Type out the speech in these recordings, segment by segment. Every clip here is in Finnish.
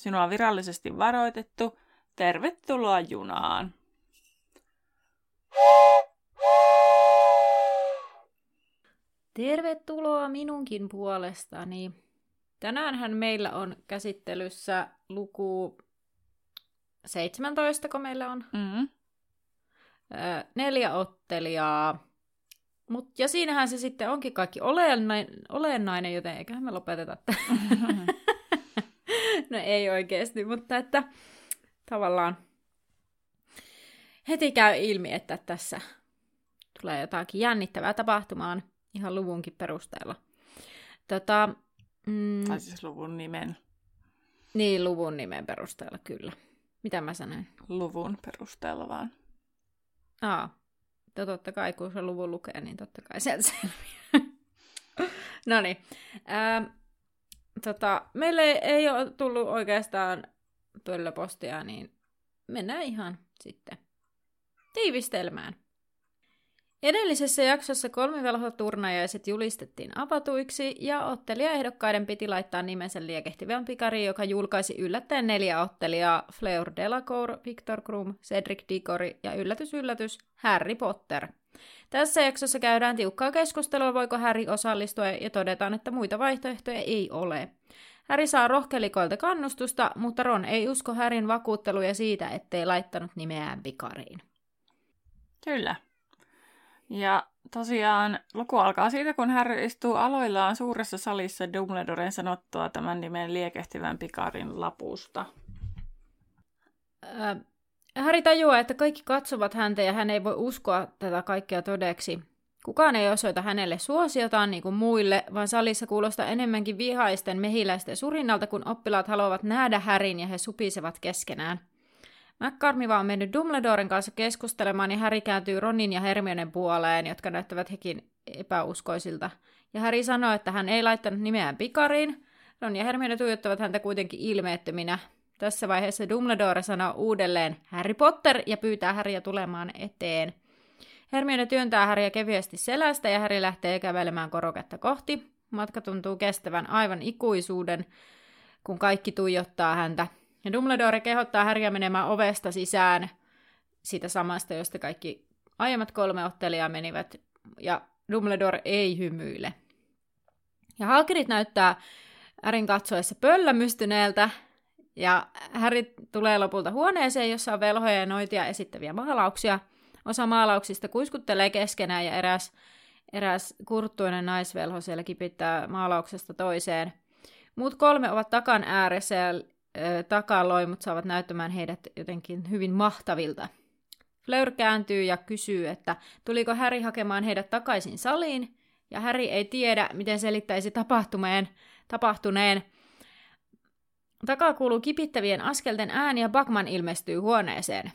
Sinua on virallisesti varoitettu. Tervetuloa junaan! Tervetuloa minunkin puolestani. Tänäänhän meillä on käsittelyssä luku 17, kun meillä on Mm-hmm. Neljä ottelijaa. Mut, ja siinähän se sitten onkin kaikki olennainen, olennainen joten eiköhän me lopeteta tämän. no ei oikeasti, mutta että tavallaan heti käy ilmi, että tässä tulee jotakin jännittävää tapahtumaan ihan luvunkin perusteella. Tota, mm, Tai siis luvun nimen. niin, luvun nimen perusteella, kyllä. Mitä mä sanoin? Luvun perusteella vaan. Aa, to, totta kai, kun se luvun lukee, niin totta kai sieltä selviää. no niin. Ähm, tota, meille ei ole tullut oikeastaan pöllöpostia, niin mennään ihan sitten tiivistelmään. Edellisessä jaksossa kolmivelhoturnajaiset julistettiin avatuiksi ja ottelijaehdokkaiden piti laittaa nimensä liekehtivän pikariin, joka julkaisi yllättäen neljä ottelijaa Fleur Delacour, Victor Krum, Cedric Diggory ja yllätys yllätys Harry Potter. Tässä jaksossa käydään tiukkaa keskustelua, voiko Harry osallistua ja todetaan, että muita vaihtoehtoja ei ole. Harry saa rohkelikoilta kannustusta, mutta Ron ei usko Harryn vakuutteluja siitä, ettei laittanut nimeään pikariin. Kyllä. Ja tosiaan luku alkaa siitä, kun Harry istuu aloillaan suuressa salissa Dumbledoren sanottua tämän nimen liekehtivän pikarin lapusta. Harry tajuaa, että kaikki katsovat häntä ja hän ei voi uskoa tätä kaikkea todeksi. Kukaan ei osoita hänelle suosiotaan niin kuin muille, vaan salissa kuulostaa enemmänkin vihaisten mehiläisten surinnalta, kun oppilaat haluavat nähdä Härin ja he supisevat keskenään. McCarmiva on mennyt Dumbledoren kanssa keskustelemaan ja Harry kääntyy Ronin ja Hermionen puoleen, jotka näyttävät hekin epäuskoisilta. Ja Harry sanoo, että hän ei laittanut nimeään pikariin. Ron ja Hermione tuijottavat häntä kuitenkin ilmeettöminä. Tässä vaiheessa Dumbledore sanoo uudelleen Harry Potter ja pyytää Harryä tulemaan eteen. Hermione työntää Harryä kevyesti selästä ja Harry lähtee kävelemään koroketta kohti. Matka tuntuu kestävän aivan ikuisuuden, kun kaikki tuijottaa häntä. Ja Dumbledore kehottaa Harryä menemään ovesta sisään siitä samasta, josta kaikki aiemmat kolme ottelijaa menivät. Ja Dumbledore ei hymyile. Ja Hagrid näyttää Harryn katsoessa pöllämystyneeltä, ja Harry tulee lopulta huoneeseen, jossa on velhoja ja noitia esittäviä maalauksia. Osa maalauksista kuiskuttelee keskenään ja eräs, eräs kurttuinen naisvelho siellä kipittää maalauksesta toiseen. Muut kolme ovat takan ääressä ja ö, takaloimut saavat näyttämään heidät jotenkin hyvin mahtavilta. Fleur kääntyy ja kysyy, että tuliko Häri hakemaan heidät takaisin saliin, ja Häri ei tiedä, miten selittäisi tapahtumeen, tapahtuneen. Takaa kuuluu kipittävien askelten ääni ja Bagman ilmestyy huoneeseen.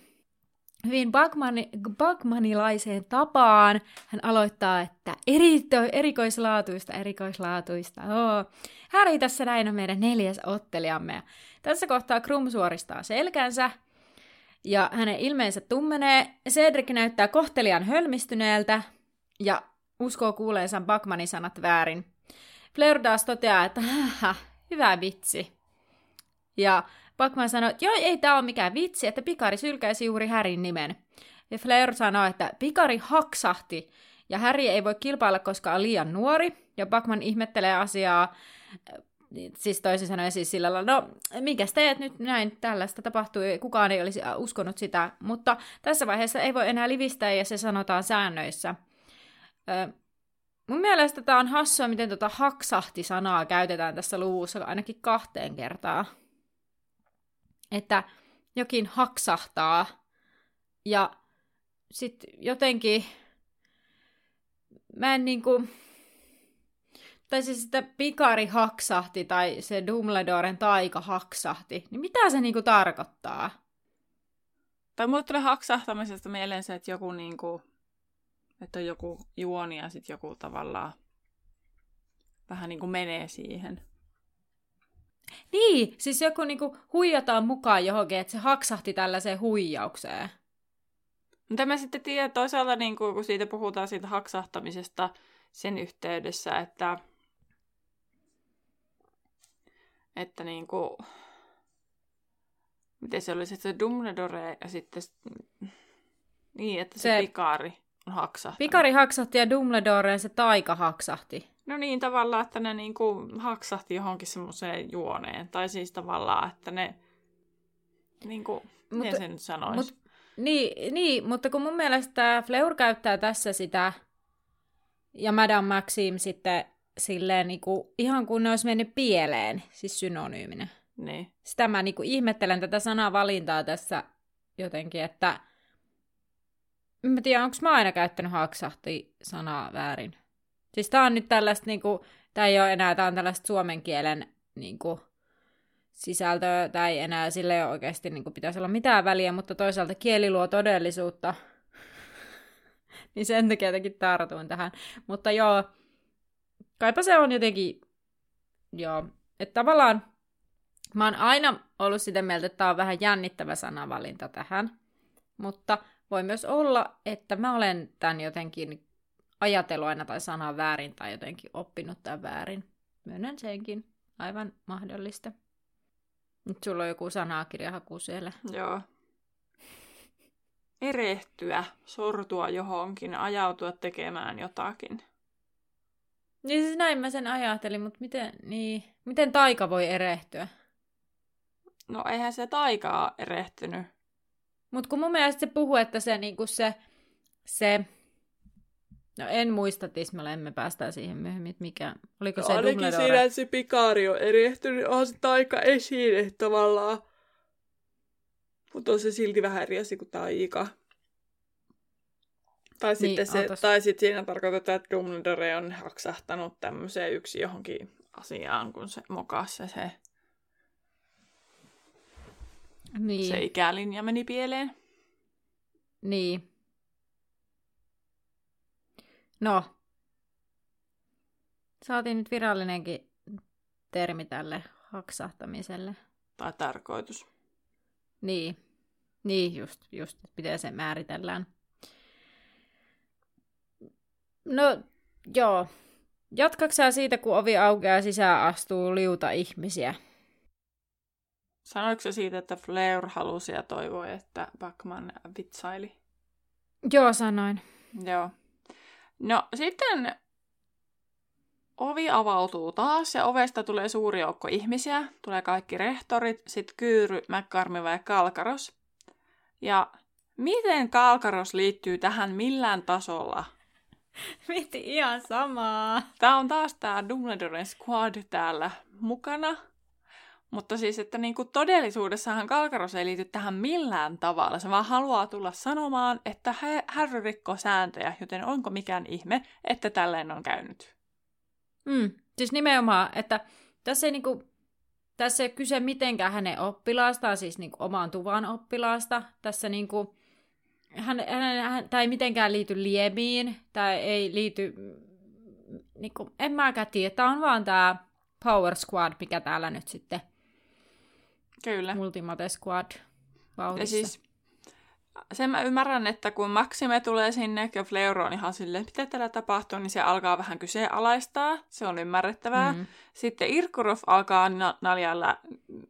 Hyvin Bagmani, Bagmanilaiseen tapaan hän aloittaa, että erito, erikoislaatuista, erikoislaatuista. Oo. Häri tässä näin on meidän neljäs ottelijamme. Ja tässä kohtaa Krum suoristaa selkänsä ja hänen ilmeensä tummenee. Cedric näyttää kohtelijan hölmistyneeltä ja uskoo kuuleensa Bagmanin sanat väärin. Fleur taas toteaa, että hyvä vitsi. Ja Bagman sanoo, että joo, ei tämä ole mikään vitsi, että Pikari sylkäisi juuri Härin nimen. Ja Fleur sanoo, että Pikari haksahti, ja Häri ei voi kilpailla, koska on liian nuori. Ja Bagman ihmettelee asiaa, siis toisin sanoen siis sillä lailla, no mikäs teet nyt näin, tällaista tapahtui, kukaan ei olisi uskonut sitä. Mutta tässä vaiheessa ei voi enää livistää, ja se sanotaan säännöissä. Mun mielestä tämä on hassua, miten tota haksahti-sanaa käytetään tässä luvussa ainakin kahteen kertaan että jokin haksahtaa ja sitten jotenkin mä en niinku, tai siis että pikari haksahti tai se Dumbledoren taika haksahti, niin mitä se niinku tarkoittaa? Tai mulle tulee haksahtamisesta mieleen se, että joku niinku, että on joku juoni ja sitten joku tavallaan vähän niin kuin menee siihen. Niin, siis joku niinku huijataan mukaan johonkin, että se haksahti tällaiseen huijaukseen. Mutta mä sitten tiedän toisaalta, niin kun siitä puhutaan siitä haksahtamisesta sen yhteydessä, että, että niin kuin, miten se oli se Dumbledore ja sitten niin, että se, se pikari on haksahtanut. Pikari haksahti ja Dumbledore se taika haksahti. No niin, tavallaan, että ne niin kuin haksahti johonkin semmoiseen juoneen. Tai siis tavallaan, että ne, niin kuin, mutta, sen sanoisi? Mut, niin, niin, mutta kun mun mielestä Fleur käyttää tässä sitä, ja Madame Maxim sitten silleen niin kuin, ihan kun ne olisi mennyt pieleen, siis synonyyminen. Niin. Sitä mä niin kuin, ihmettelen tätä sanavalintaa tässä jotenkin, että mä tiedän, onko mä aina käyttänyt haksahti sanaa väärin. Siis tää on nyt tällaista, niinku, tää ei ole enää, tää on tällaista suomen kielen niinku, sisältöä, tai ei enää sille oikeasti niinku, pitäisi olla mitään väliä, mutta toisaalta kieli luo todellisuutta. niin sen takia jotenkin tartuin tähän. Mutta joo, kaipa se on jotenkin, joo, että tavallaan mä oon aina ollut sitä mieltä, että tää on vähän jännittävä sanavalinta tähän, mutta voi myös olla, että mä olen tämän jotenkin ajatellut aina tai sanaa väärin tai jotenkin oppinut tämän väärin. Myönnän senkin. Aivan mahdollista. Nyt sulla on joku sanakirjahaku siellä. Joo. Erehtyä, sortua johonkin, ajautua tekemään jotakin. Niin siis näin mä sen ajattelin, mutta miten, niin, miten taika voi erehtyä? No eihän se taikaa erehtynyt. Mutta kun mun mielestä se puhuu, että se, niinku se, se No en muista tismalleen, me päästään siihen myöhemmin, että mikä, oliko no, se ainakin Dumbledore? siinä, että se Pikari on erehtynyt, onhan se taika esiin tavallaan. Mutta on se silti vähän eri asia kuin taika. Tai niin, sitten, se, tai sitten siinä tarkoitetaan, että Dumbledore on haksahtanut tämmöiseen yksi johonkin asiaan, kun se mokas se, se, niin. se ikälinja meni pieleen. Niin. No, saatiin nyt virallinenkin termi tälle haksahtamiselle. Tai tarkoitus. Niin, niin just, just miten se määritellään. No, joo. Jatkaksaa siitä, kun ovi aukeaa sisään astuu liuta ihmisiä? Sanoiko se siitä, että Fleur halusi ja toivoi, että Backman vitsaili? Joo, sanoin. Joo. No sitten ovi avautuu taas ja ovesta tulee suuri joukko ihmisiä. Tulee kaikki rehtorit, sitten Kyyry, McCarmiva ja Kalkaros. Ja miten Kalkaros liittyy tähän millään tasolla? Mietin ihan samaa. Tämä on taas tämä Dumbledoren squad täällä mukana. Mutta siis, että niin kuin todellisuudessahan Kalkaros ei liity tähän millään tavalla. Se vaan haluaa tulla sanomaan, että Harry rikkoo sääntöjä, joten onko mikään ihme, että tälleen on käynyt. Mm, siis nimenomaan, että tässä ei, niin kuin, tässä ei kyse mitenkään hänen oppilaastaan, siis niin kuin omaan tuvan oppilaasta. Tässä niin kuin, hän, hän, hän, tämä ei mitenkään liity liemiin, tai ei liity, niin kuin, en mäkään tiedä, tämä on vaan tämä Power Squad, mikä täällä nyt sitten Kyllä. Ultimate Squad vauhdissa. Ja siis sen mä ymmärrän, että kun Maxime tulee sinne ja Fleur on ihan silleen, mitä täällä tapahtuu, niin se alkaa vähän kyseenalaistaa. Se on ymmärrettävää. Mm-hmm. Sitten Irkurov alkaa na- naljailla,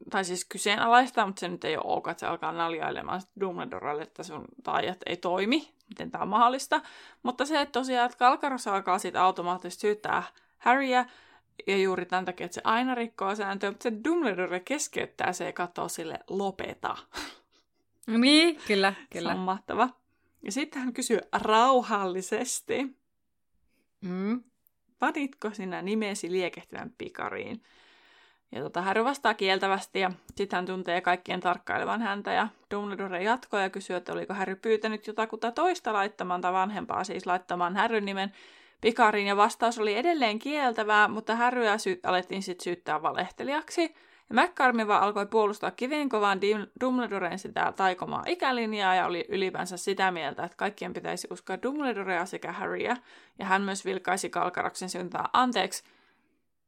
tai siis kyseenalaistaa, mutta se nyt ei ole ok, että se alkaa naljailemaan Dumbledorelle, että sun taijat ei toimi. Miten tämä on mahdollista. Mutta se, että tosiaan, että Kalkaros alkaa sitten automaattisesti syyttää Harryä, ja juuri tämän takia, että se aina rikkoo sääntöä, mutta se Dumbledore keskeyttää se ja katsoo sille lopeta. Niin, kyllä, kyllä. Se on mahtava. Ja sitten hän kysyy rauhallisesti. Mm. Panitko sinä nimesi liekehtivän pikariin? Ja tota, Harry vastaa kieltävästi ja sitten hän tuntee kaikkien tarkkailevan häntä ja Dumbledore jatkoi ja kysyy, että oliko Harry pyytänyt jotakuta toista laittamaan tai vanhempaa siis laittamaan Harryn nimen, Pikarin ja vastaus oli edelleen kieltävää, mutta Harryä sy- alettiin sitten syyttää valehtelijaksi. Ja McCarmi vaan alkoi puolustaa kivenkovaan Dumbledoren sitä taikomaa ikälinjaa ja oli ylipäänsä sitä mieltä, että kaikkien pitäisi uskoa Dumbledorea sekä Harryä. Ja hän myös vilkaisi Kalkaraksen syntää anteeksi.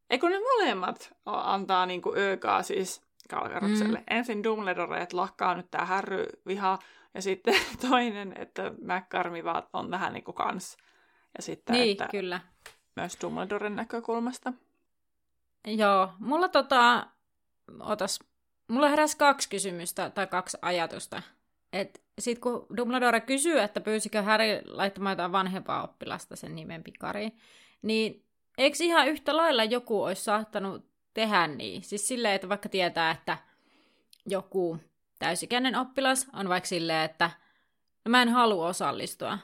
Eikö ne molemmat antaa niinku öökaa siis Kalkarakselle? Mm. Ensin Dumbledore, että lakkaa nyt tää Harry viha, ja sitten toinen, että McCarmi vaan on vähän niinku kans. Ja sitten, Niin, että kyllä. myös Dumbledoren näkökulmasta. Joo, mulla tota, otas, mulla heräs kaksi kysymystä tai kaksi ajatusta. Et sit kun Dumbledore kysyy, että pyysikö Harry laittamaan jotain vanhempaa oppilasta sen nimen pikariin, niin eikö ihan yhtä lailla joku olisi saattanut tehdä niin? Siis silleen, että vaikka tietää, että joku täysikäinen oppilas on vaikka silleen, että no mä en halua osallistua,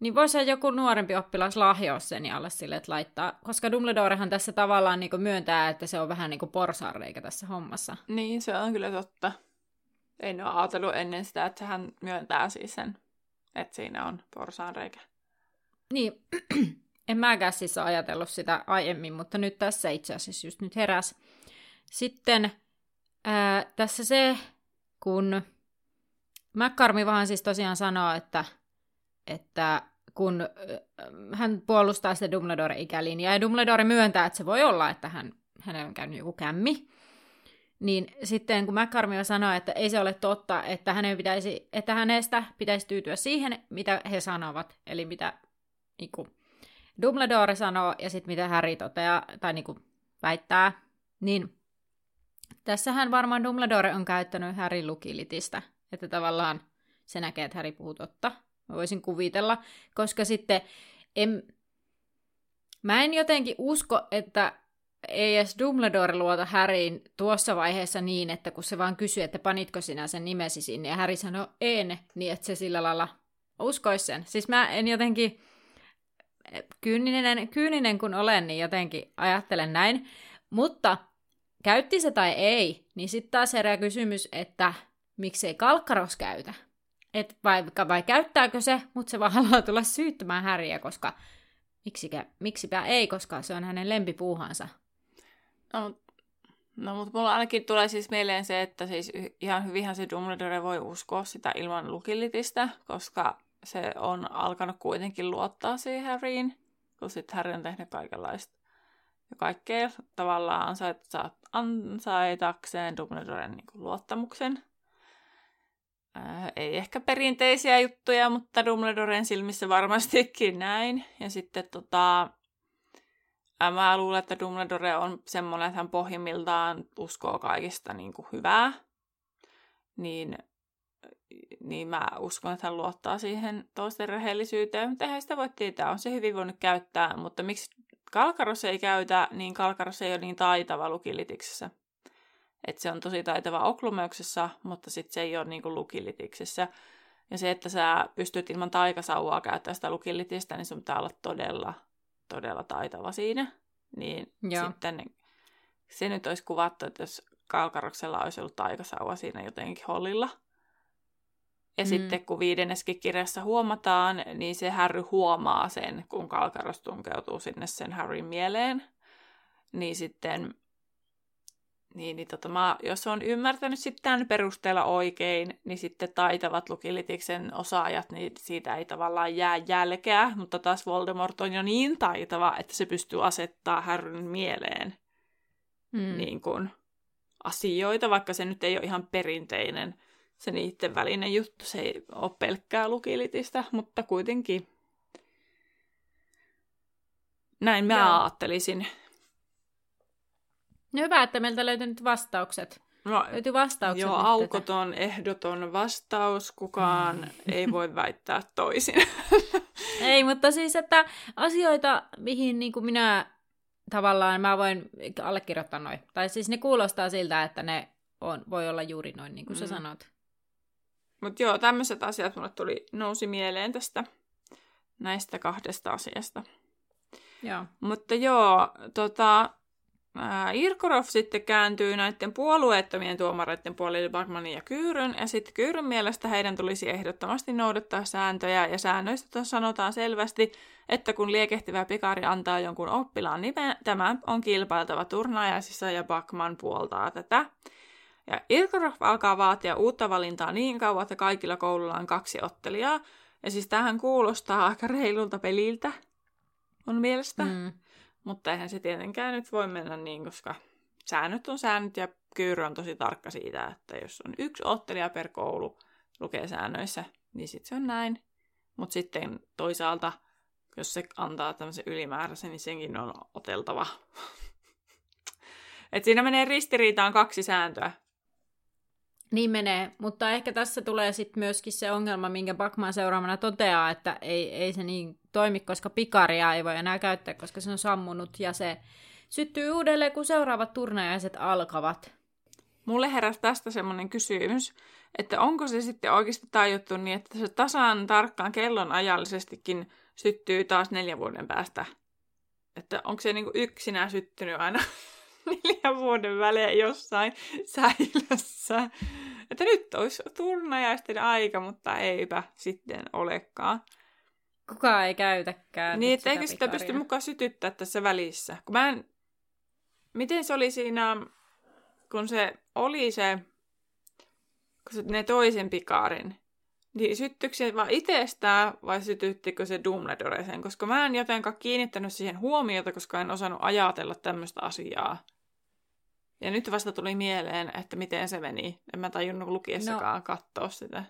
niin voisi joku nuorempi oppilas lahjoa sen ja olla silleen, että laittaa, koska Dumbledorehan tässä tavallaan niin myöntää, että se on vähän niin kuin porsaanreikä tässä hommassa. Niin, se on kyllä totta. En ole ajatellut ennen sitä, että hän myöntää siis sen, että siinä on porsaanreikä. Niin, en mäkään siis ole ajatellut sitä aiemmin, mutta nyt tässä itse asiassa just nyt heräs. Sitten ää, tässä se, kun McCarmi vaan siis tosiaan sanoo, että, että kun hän puolustaa sitä Dumbledore-ikälinjaa, ja Dumbledore myöntää, että se voi olla, että hän, hänellä on käynyt joku kämmi, niin sitten kun McCarmi sanoo, että ei se ole totta, että, hänen pitäisi, että hänestä pitäisi tyytyä siihen, mitä he sanovat, eli mitä niin kuin, Dumbledore sanoo ja sitten mitä Harry toteaa tai niin kuin, väittää, niin tässähän varmaan Dumbledore on käyttänyt Harry lukilitistä, että tavallaan se näkee, että Harry puhuu totta. Mä voisin kuvitella, koska sitten en, mä en jotenkin usko, että ei edes Dumbledore luota Harryin tuossa vaiheessa niin, että kun se vaan kysyy, että panitko sinä sen nimesi sinne, ja Harry sanoo en, niin että se sillä lailla uskoisi sen. Siis mä en jotenkin, kyyninen, kyyninen kun olen, niin jotenkin ajattelen näin. Mutta käytti se tai ei, niin sitten taas herää kysymys, että miksei Kalkkaros käytä. Et vai, vai käyttääkö se, mutta se vaan haluaa tulla syyttämään Häriä, koska miksikä, miksipä ei, koska se on hänen lempipuuhansa. No, no mutta mulla ainakin tulee siis mieleen se, että siis ihan hyvinhän se Dumbledore voi uskoa sitä ilman lukilitistä, koska se on alkanut kuitenkin luottaa siihen Harryin, kun sitten Harry on tehnyt kaikenlaista ja kaikkea tavallaan ansait, ansaitakseen Dumbledoren niin luottamuksen. Ää, ei ehkä perinteisiä juttuja, mutta Dumbledoren silmissä varmastikin näin. Ja sitten tota, ää, mä luulen, että Dumbledore on semmoinen, että hän pohjimmiltaan uskoo kaikista niin kuin, hyvää. Niin niin mä uskon, että hän luottaa siihen toisten rehellisyyteen, mutta eihän sitä voi tietää, on se hyvin voinut käyttää, mutta miksi Kalkaros ei käytä, niin Kalkaros ei ole niin taitava lukilitiksessä. Että se on tosi taitava oklumeuksessa, mutta sitten se ei ole niin lukilitiksessä. Ja se, että sä pystyt ilman taikasauvaa käyttämään sitä lukilitistä, niin sun pitää olla todella, todella taitava siinä. Niin Joo. sitten se nyt olisi kuvattu, että jos Kalkaroksella olisi ollut taikasauva siinä jotenkin hollilla – ja mm. sitten kun viidenneskin kirjassa huomataan, niin se Harry huomaa sen, kun Kalkaros tunkeutuu sinne sen Harryn mieleen. Niin sitten, niin, niin tota, mä, jos on ymmärtänyt sitten tämän perusteella oikein, niin sitten taitavat lukilitiksen osaajat, niin siitä ei tavallaan jää jälkeä, mutta taas Voldemort on jo niin taitava, että se pystyy asettaa Harryn mieleen mm. niin kuin, asioita, vaikka se nyt ei ole ihan perinteinen se niiden välinen juttu. Se ei ole pelkkää lukilitistä, mutta kuitenkin näin mä Joo. ajattelisin. No hyvä, että meiltä löytyi nyt vastaukset. No, löytyi vastaukset. Joo, aukoton, tätä. ehdoton vastaus. Kukaan mm. ei voi väittää toisin. ei, mutta siis, että asioita, mihin niin kuin minä tavallaan mä voin allekirjoittaa noin. Tai siis ne kuulostaa siltä, että ne on, voi olla juuri noin, niin kuin mm. sä sanot. Mutta joo, tämmöiset asiat mulle tuli, nousi mieleen tästä näistä kahdesta asiasta. Joo. Mutta joo, tota, Irkorov sitten kääntyy näiden puolueettomien tuomareiden puolelle Bagmanin ja Kyyryn, ja sitten Kyyryn mielestä heidän tulisi ehdottomasti noudattaa sääntöjä, ja säännöistä sanotaan selvästi, että kun liekehtivä pikari antaa jonkun oppilaan nimen, tämä on kilpailtava turnaajaisissa, ja Bagman puoltaa tätä. Ja Irkorov alkaa vaatia uutta valintaa niin kauan, että kaikilla koululla on kaksi ottelijaa, ja siis tähän kuulostaa aika reilulta peliltä, mun mielestä. Mm. Mutta eihän se tietenkään nyt voi mennä niin, koska säännöt on säännöt ja Kyyry on tosi tarkka siitä, että jos on yksi ottelija per koulu lukee säännöissä, niin sitten se on näin. Mutta sitten toisaalta, jos se antaa tämmöisen ylimääräisen, niin senkin on oteltava. Et siinä menee ristiriitaan kaksi sääntöä. Niin menee, mutta ehkä tässä tulee sitten myöskin se ongelma, minkä Bakman seuraavana toteaa, että ei, ei se niin toimi, koska pikaria ei voi enää käyttää, koska se on sammunut ja se syttyy uudelleen, kun seuraavat turnajaiset alkavat. Mulle heräsi tästä semmoinen kysymys, että onko se sitten oikeasti tajuttu niin, että se tasan tarkkaan kellon ajallisestikin syttyy taas neljän vuoden päästä. Että onko se niinku yksinään syttynyt aina neljän vuoden välein jossain säilössä. Että nyt olisi turnajaisten aika, mutta eipä sitten olekaan. Kukaan ei käytäkään. Niin, että eikö sitä pysty mukaan sytyttää tässä välissä? Kun mä en... Miten se oli siinä, kun se oli se, kun se ne toisen pikarin, niin syttyykö se vaan itsestään vai sytyttikö se Dumbledore sen? Koska mä en jotenkaan kiinnittänyt siihen huomiota, koska en osannut ajatella tämmöistä asiaa. Ja nyt vasta tuli mieleen, että miten se meni. En mä tajunnut lukiessakaan no, katsoa sitä.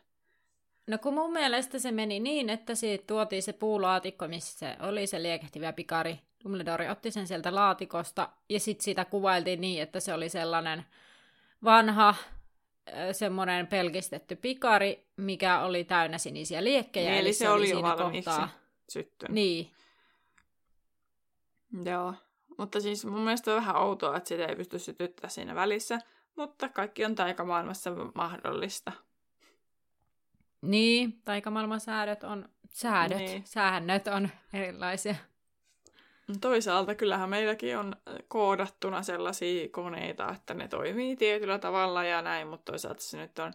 No kun mun mielestä se meni niin, että siitä tuotiin se puulaatikko, missä se oli se liekehtivä pikari. Dumbledore otti sen sieltä laatikosta ja sitten sitä kuvailtiin niin, että se oli sellainen vanha semmoinen pelkistetty pikari, mikä oli täynnä sinisiä liekkejä. Niin, eli se, se oli jo valmiiksi syttynyt. Niin. Joo. Mutta siis mun mielestä on vähän outoa, että sitä ei pysty sytyttämään siinä välissä, mutta kaikki on taikamaailmassa mahdollista. Niin, taikamaailman säädöt on, säädöt, niin. säännöt on erilaisia. Toisaalta kyllähän meilläkin on koodattuna sellaisia koneita, että ne toimii tietyllä tavalla ja näin, mutta toisaalta se nyt on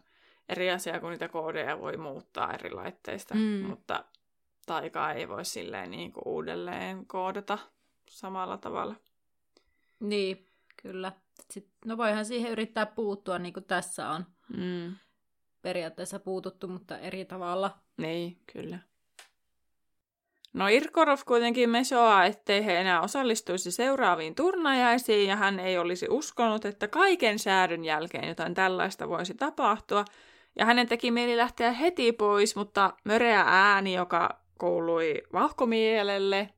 eri asia, kun niitä koodeja voi muuttaa eri laitteista, mm. mutta taikaa ei voi silleen niin kuin uudelleen koodata samalla tavalla. Niin, kyllä. Sitten, no voihan siihen yrittää puuttua, niin kuin tässä on mm. Periaatteessa puututtu, mutta eri tavalla. Niin, kyllä. No Irkorov kuitenkin mesoaa, ettei he enää osallistuisi seuraaviin turnajaisiin ja hän ei olisi uskonut, että kaiken säädön jälkeen jotain tällaista voisi tapahtua. Ja hänen teki mieli lähteä heti pois, mutta möreä ääni, joka kuului vahkomielelle,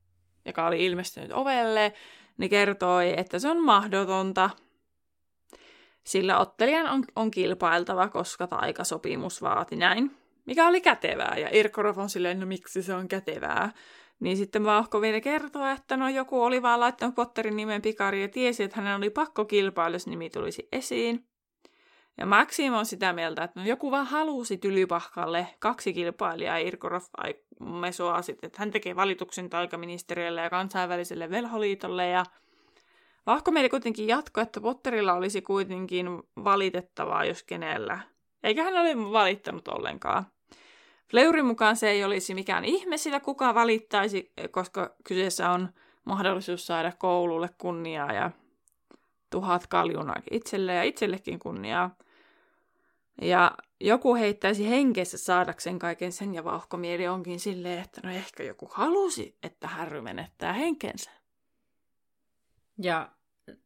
joka oli ilmestynyt ovelle, niin kertoi, että se on mahdotonta, sillä ottelijan on, on kilpailtava, koska taikasopimus vaati näin. Mikä oli kätevää, ja Irkorov on silleen, no miksi se on kätevää. Niin sitten Vauhko vielä kertoo, että no joku oli vaan laittanut Potterin nimen pikari ja tiesi, että hänen oli pakko kilpailla, jos nimi tulisi esiin. Ja Maxim on sitä mieltä, että no joku vaan halusi Tylypahkalle kaksi kilpailijaa, Irkorov mesoa sitten, että hän tekee valituksen taikaministeriölle ja kansainväliselle velholiitolle ja Vahko meille kuitenkin jatko, että Potterilla olisi kuitenkin valitettavaa, jos kenellä. Eikä hän ole valittanut ollenkaan. Fleurin mukaan se ei olisi mikään ihme, sillä kuka valittaisi, koska kyseessä on mahdollisuus saada koululle kunniaa ja tuhat kaljunaa itselle ja itsellekin kunniaa. Ja joku heittäisi henkessä saadakseen kaiken sen ja vauhkomieli onkin silleen, että no ehkä joku halusi, että Harry menettää henkensä. Ja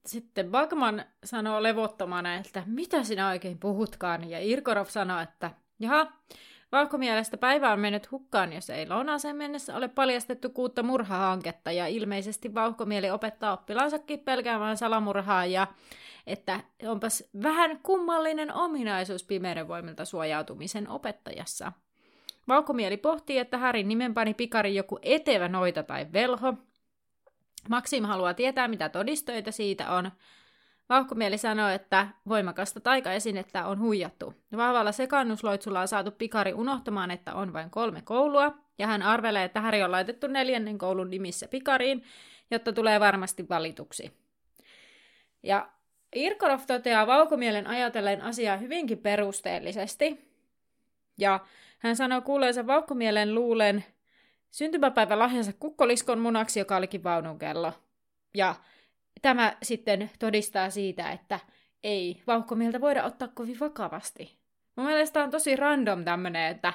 sitten Bagman sanoo levottomana, että mitä sinä oikein puhutkaan, ja Irkorov sanoo, että jaha, Vauhkomielestä päivä on mennyt hukkaan, jos ei lounaaseen mennessä ole paljastettu kuutta murhahanketta, ja ilmeisesti vauhkomieli opettaa oppilaansakin pelkäämään salamurhaa, ja että onpas vähän kummallinen ominaisuus pimeyden voimilta suojautumisen opettajassa. Vauhkomieli pohtii, että Härin nimenpani pikari joku etevä noita tai velho. Maxim haluaa tietää, mitä todistoita siitä on, Vauhkomieli sanoi, että voimakasta taikaesinettä on huijattu. Vahvalla sekannusloitsulla on saatu pikari unohtamaan, että on vain kolme koulua, ja hän arvelee, että Häri on laitettu neljännen koulun nimissä pikariin, jotta tulee varmasti valituksi. Ja Irkorov toteaa Vaukomielen ajatellen asiaa hyvinkin perusteellisesti. Ja hän sanoi kuuleensa Vaukomielen luulen syntymäpäivän lahjansa kukkoliskon munaksi, joka olikin vaununkello. Ja tämä sitten todistaa siitä, että ei vauhkomieltä voida ottaa kovin vakavasti. Mun mielestä on tosi random tämmönen, että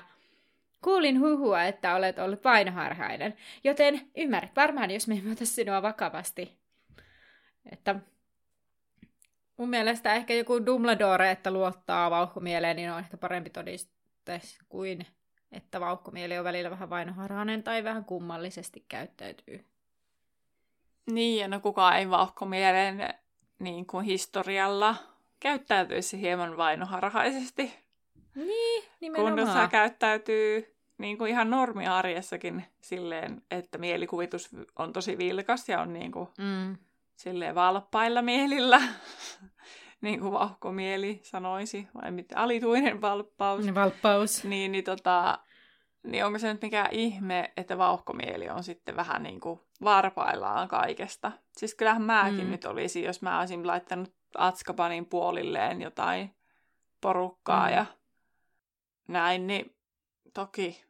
kuulin huhua, että olet ollut painoharhainen, joten ymmärrät varmaan, jos me emme sinua vakavasti. Että mun mielestä ehkä joku Dumbledore, että luottaa vauhkomieleen, niin on ehkä parempi todiste kuin että vauhkomieli on välillä vähän vainoharhainen tai vähän kummallisesti käyttäytyy. Niin, ja no kukaan ei vauhkomieleen niin kuin historialla käyttäytyisi hieman vainoharhaisesti. Niin, nimenomaan. Kun käyttäytyy niin kuin ihan normiarjessakin silleen, että mielikuvitus on tosi vilkas ja on niin kuin mm. silleen valppailla mielillä, niin kuin vauhkomieli sanoisi, vai mitä, alituinen valppaus. Valppaus. Niin, niin tota, niin onko se nyt mikä ihme, että vauhkomieli on sitten vähän niin kuin varpaillaan kaikesta. Siis kyllähän mäkin mm. nyt olisin, jos mä olisin laittanut Atskabanin puolilleen jotain porukkaa mm. ja näin, niin toki.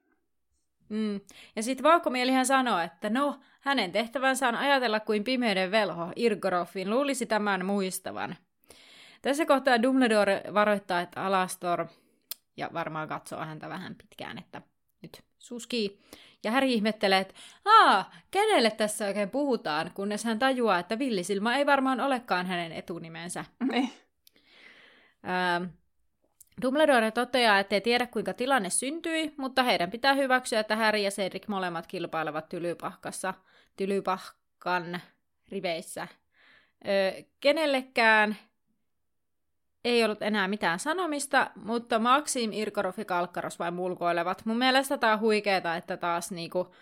Mm. Ja sitten vauhkomielihän sanoo, että no, hänen tehtävänsä on ajatella kuin pimeyden velho, Irgoroffin luulisi tämän muistavan. Tässä kohtaa Dumbledore varoittaa, että Alastor, ja varmaan katsoo häntä vähän pitkään, että nyt suskii. Ja Häri ihmettelee, että aa, kenelle tässä oikein puhutaan, kunnes hän tajuaa, että Villisilma ei varmaan olekaan hänen etunimensä. Niin. Ähm, Dumbledore toteaa, ettei tiedä kuinka tilanne syntyi, mutta heidän pitää hyväksyä, että Harry ja Cedric molemmat kilpailevat tylypahkassa, tylypahkan riveissä. Öö, kenellekään ei ollut enää mitään sanomista, mutta Maxim, Irkorov ja Kalkkaros vain mulkoilevat. Mun mielestä tää on huikeeta, että taas niinku,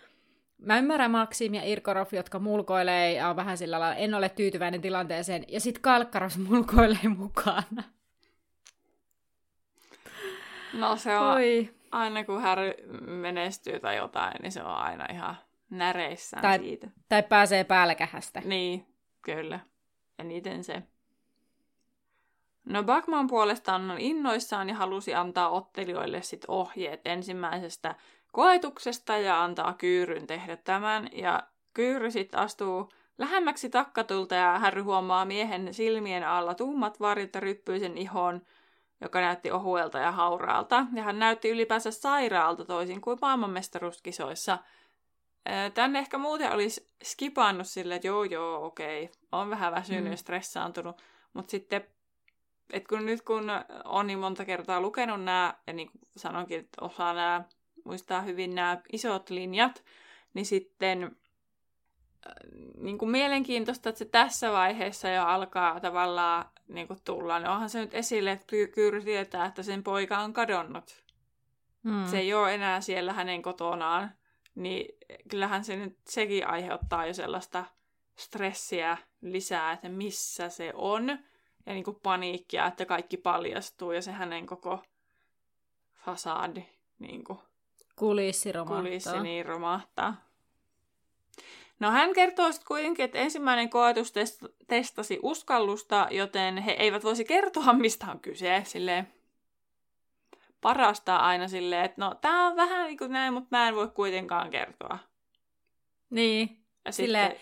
mä ymmärrän Maxim ja Irkorov, jotka mulkoilee ja on vähän sillä lailla, en ole tyytyväinen tilanteeseen, ja sit Kalkkaros mulkoilee mukana. No se on, Oi. aina kun Harry menestyy tai jotain, niin se on aina ihan näreissään tai, siitä. Tai pääsee päälläkähästä. Niin, kyllä. Eniten se. No Backman puolestaan on innoissaan ja halusi antaa ottelijoille sit ohjeet ensimmäisestä koetuksesta ja antaa Kyyryn tehdä tämän. Ja Kyyry sitten astuu lähemmäksi takkatulta ja Harry huomaa miehen silmien alla tummat varjot ja ryppyisen ihon, joka näytti ohuelta ja hauraalta. Ja hän näytti ylipäänsä sairaalta toisin kuin maailmanmestaruuskisoissa. Tänne ehkä muuten olisi skipannut silleen, että joo joo okei, on vähän väsynyt mm. ja stressaantunut. Mutta sitten et kun nyt kun on niin monta kertaa lukenut nämä, ja niin kuin sanonkin, että osaa nämä, muistaa hyvin nämä isot linjat, niin sitten äh, niin kuin mielenkiintoista, että se tässä vaiheessa jo alkaa tavallaan niin kuin tulla. niin onhan se nyt esille, että Kyyry tietää, että sen poika on kadonnut. Hmm. Se ei ole enää siellä hänen kotonaan. Niin kyllähän se nyt sekin aiheuttaa jo sellaista stressiä lisää, että missä se on ja niin kuin paniikkia, että kaikki paljastuu ja se hänen koko fasadi niin kuin kulissi romahtaa. Kulissi niin romahtaa. No hän kertoo sitten kuitenkin, että ensimmäinen koetus testasi uskallusta, joten he eivät voisi kertoa, mistä on kyse. Silleen parasta aina silleen, että no tää on vähän niin kuin näin, mutta mä en voi kuitenkaan kertoa. Niin. Ja sitten,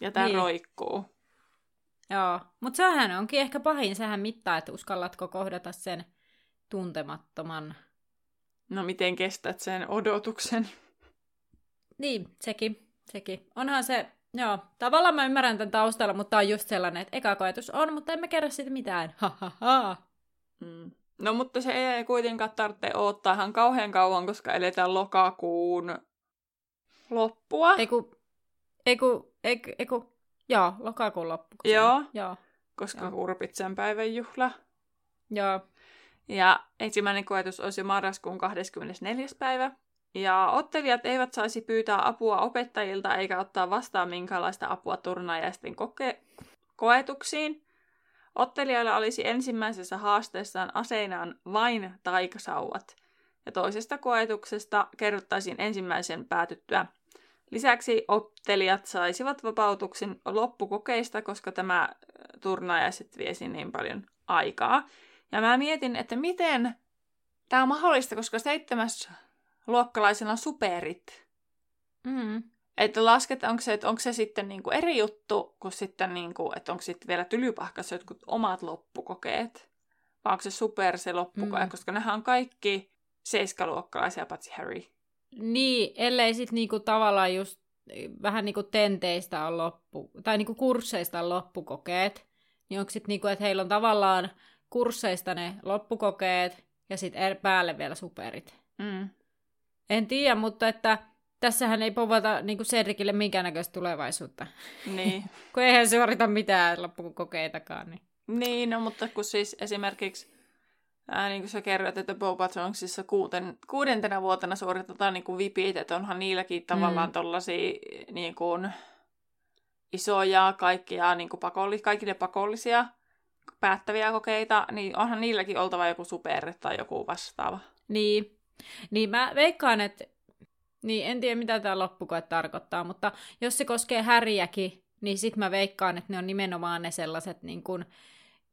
ja tää niin. roikkuu. Joo, mutta sehän onkin ehkä pahin, sehän mittaa, että uskallatko kohdata sen tuntemattoman. No miten kestät sen odotuksen? Niin, sekin, sekin. Onhan se, joo, tavallaan mä ymmärrän tämän taustalla, mutta on just sellainen, että eka koetus on, mutta emme kerro siitä mitään. Ha, ha, ha. Mm. No mutta se ei kuitenkaan tarvitse odottaa ihan kauhean kauan, koska eletään lokakuun loppua. Eiku, eiku, eiku, eiku, Joo, lokakuun loppu. Joo, Joo. koska Joo. Kurpitsen päivän juhla. Joo. Ja ensimmäinen koetus olisi jo marraskuun 24. päivä. Ja ottelijat eivät saisi pyytää apua opettajilta eikä ottaa vastaan minkäänlaista apua turnajaisten koke- koetuksiin. Ottelijoilla olisi ensimmäisessä haasteessaan aseinaan vain taikasauvat, ja toisesta koetuksesta kerrottaisiin ensimmäisen päätyttyä Lisäksi ottelijat saisivat vapautuksen loppukokeista, koska tämä turnajaiset viesi niin paljon aikaa. Ja mä mietin, että miten tämä on mahdollista, koska seitsemäs luokkalaisilla on superit. Mm. Että lasket, onko se, että onko se sitten niinku eri juttu, kuin sitten niinku, että onko sitten vielä tylypahkassa jotkut omat loppukokeet. Vai onko se super se loppukoe, mm. koska nehän on kaikki seiskaluokkalaisia, paitsi Harry. Niin, ellei sitten niinku tavallaan just vähän niinku tenteistä on loppu, tai niinku kursseista on loppukokeet, niin onko sitten niinku, että heillä on tavallaan kursseista ne loppukokeet, ja sitten päälle vielä superit. Mm. En tiedä, mutta että tässähän ei povata niin Cedricille minkäännäköistä tulevaisuutta. Niin. kun eihän suorita mitään loppukokeitakaan. Niin. niin, no mutta kun siis esimerkiksi Ää, niin kuin sä kerroit, että Boba Jonesissa kuuten, kuudentena vuotena suoritetaan niin kuin vipit, että onhan niilläkin tavallaan mm. tollasia niin kuin, isoja, kaikkia niin kuin pakolli, kaikille pakollisia päättäviä kokeita, niin onhan niilläkin oltava joku super tai joku vastaava. Niin, niin mä veikkaan, että niin en tiedä mitä tämä loppukoe tarkoittaa, mutta jos se koskee häriäkin, niin sit mä veikkaan, että ne on nimenomaan ne sellaiset niin kuin,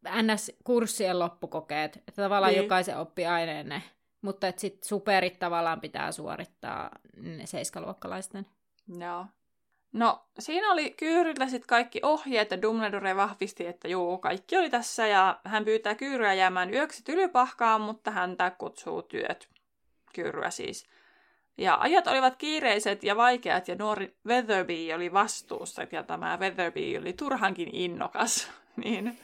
NS-kurssien loppukokeet, että tavallaan niin. jokaisen oppiaineen ne, mutta että sitten superit tavallaan pitää suorittaa ne seiskaluokkalaisten. Joo. No, siinä oli Kyyrillä sitten kaikki ohjeet ja Dumbledore vahvisti, että juu, kaikki oli tässä ja hän pyytää Kyyryä jäämään yöksi tylypahkaan, mutta häntä kutsuu työt. Kyyryä siis. Ja ajat olivat kiireiset ja vaikeat ja nuori Weatherby oli vastuussa ja tämä Weatherby oli turhankin innokas. niin